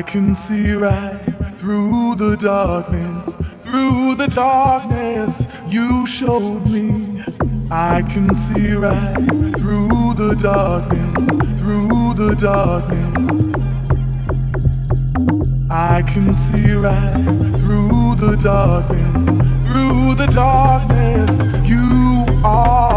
I can see right through the darkness, through the darkness, you showed me. I can see right through the darkness, through the darkness. I can see right through the darkness, through the darkness. You are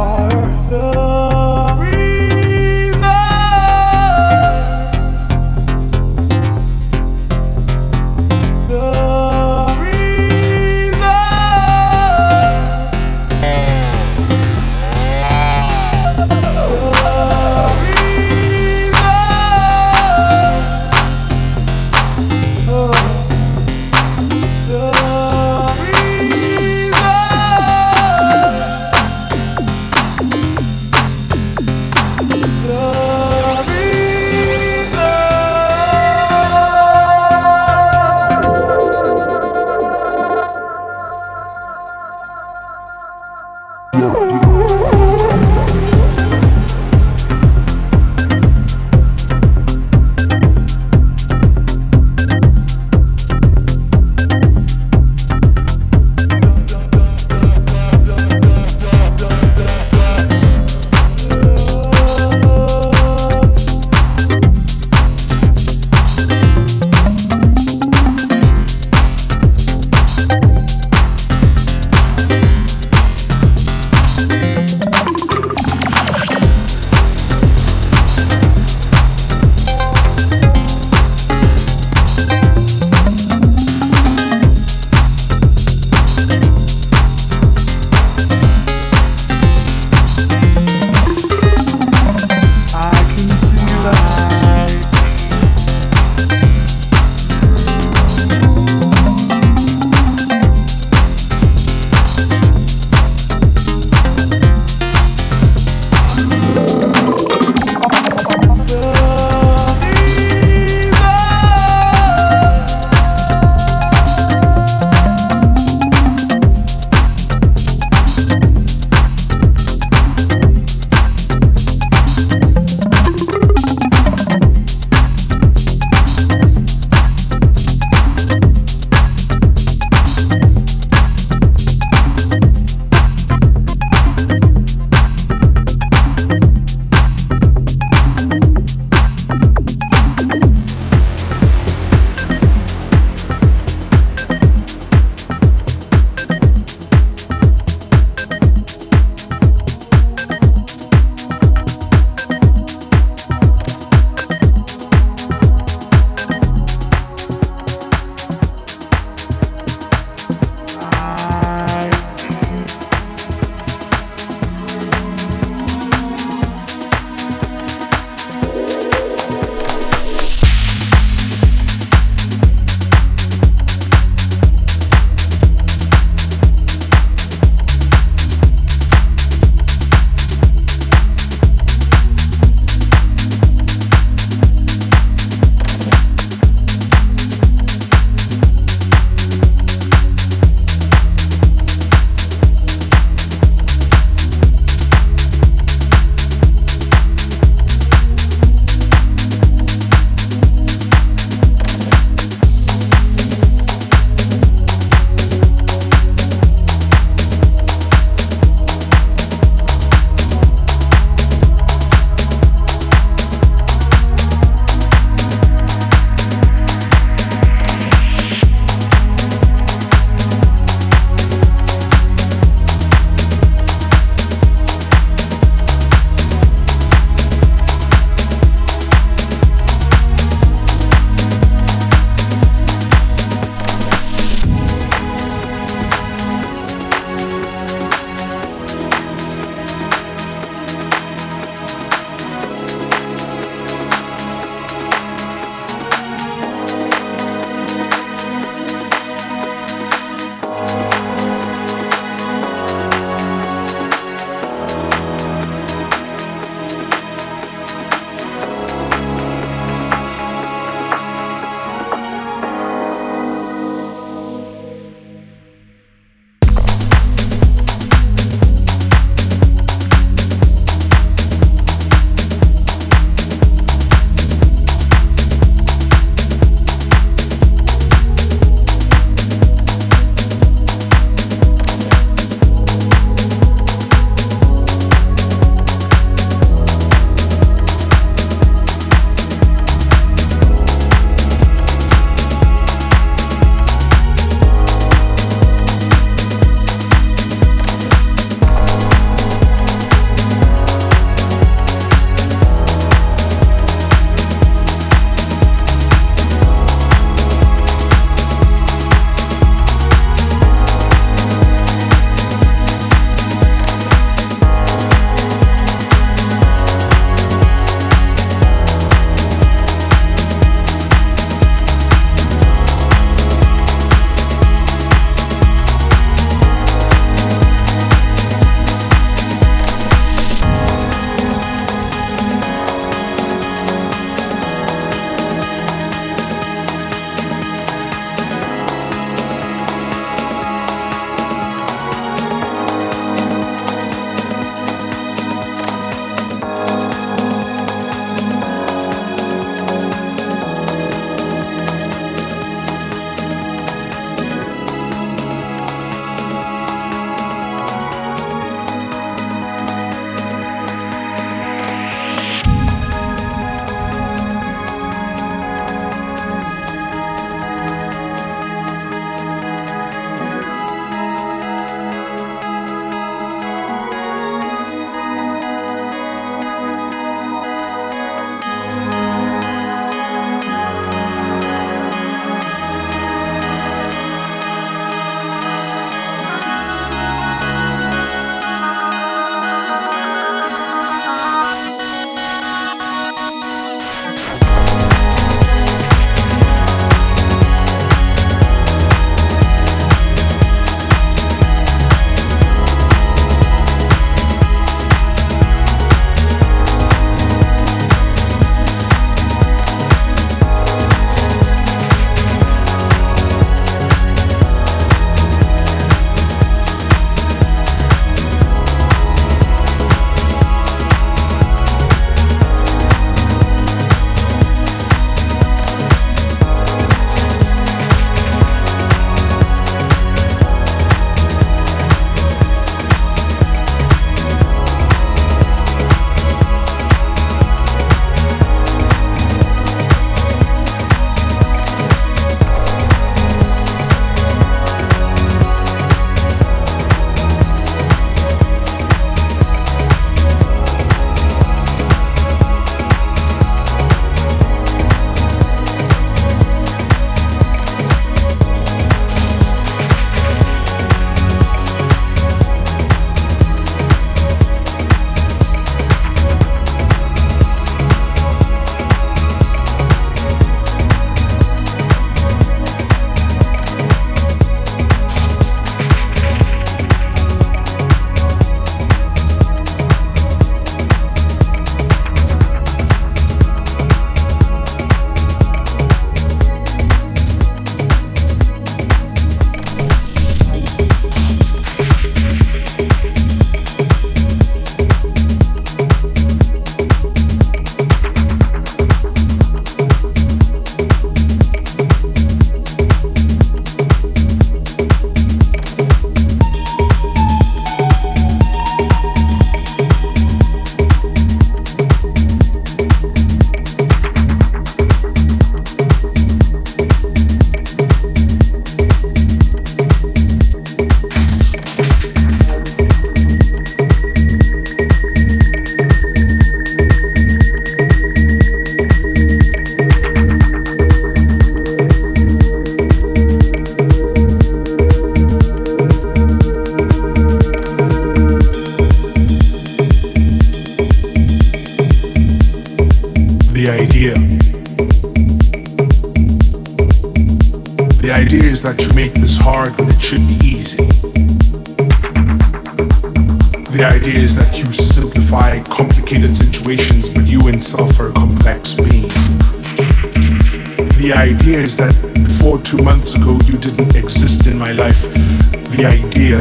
The idea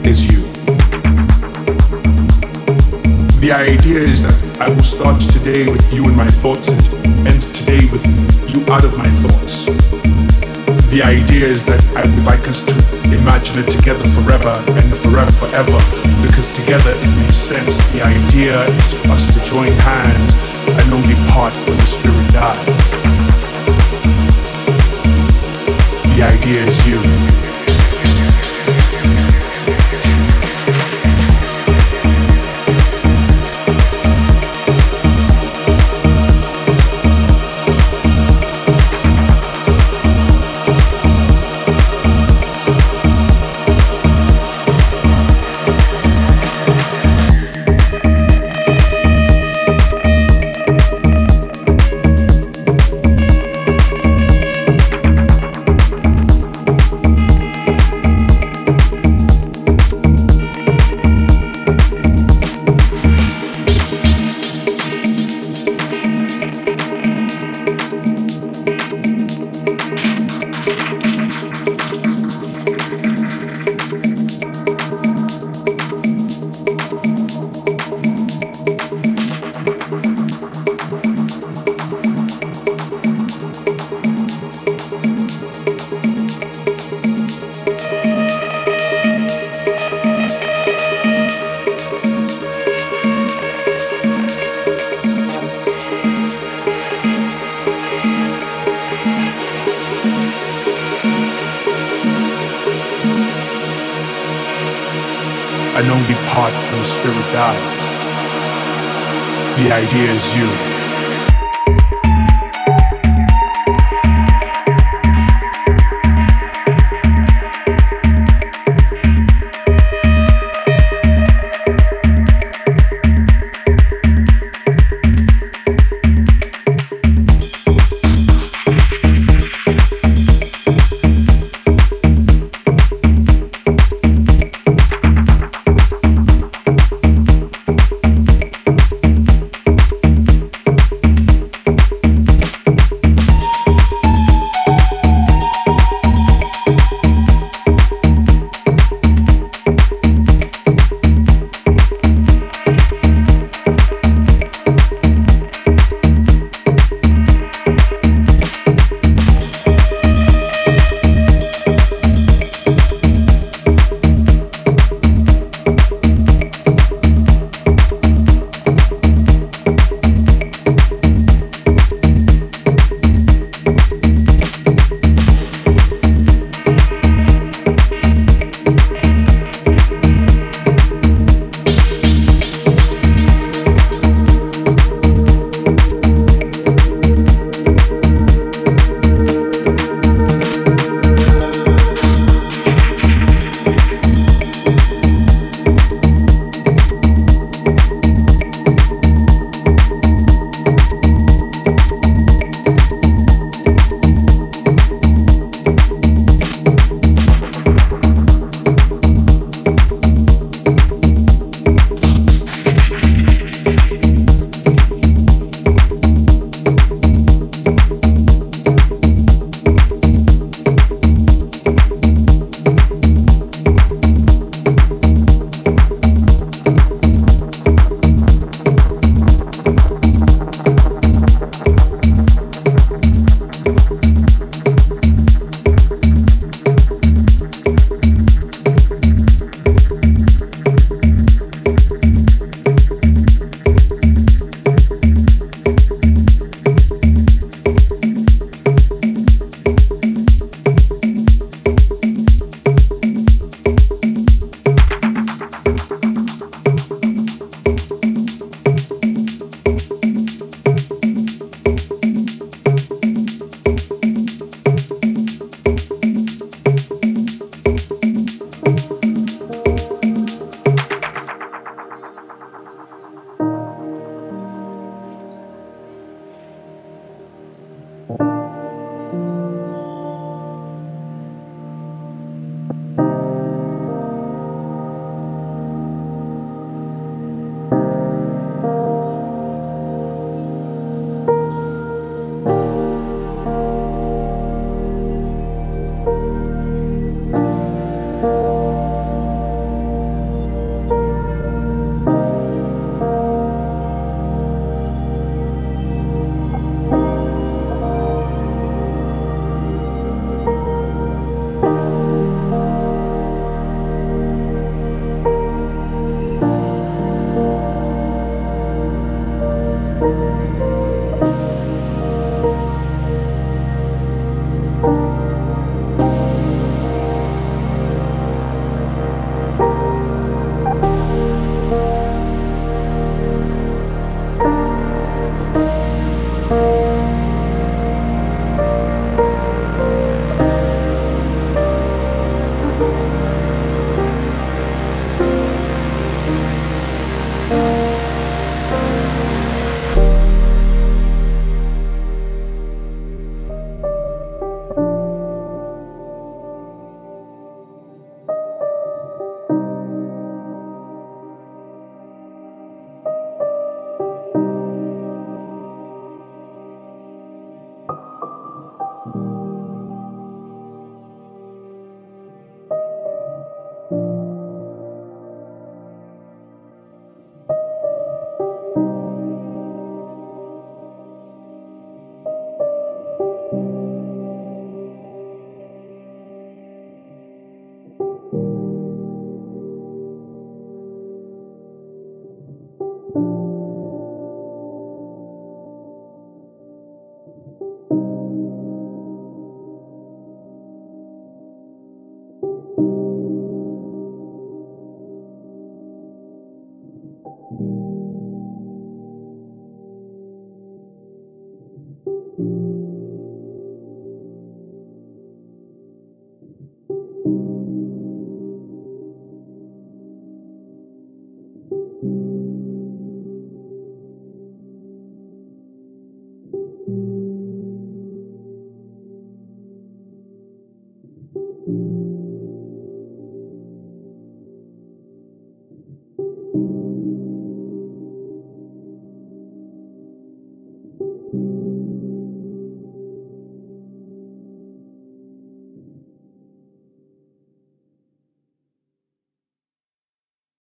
is you. The idea is that I will start today with you in my thoughts and end today with you out of my thoughts. The idea is that I would like us to imagine it together forever and forever forever because together it makes sense. The idea is for us to join hands and only part when the spirit dies. The idea is you.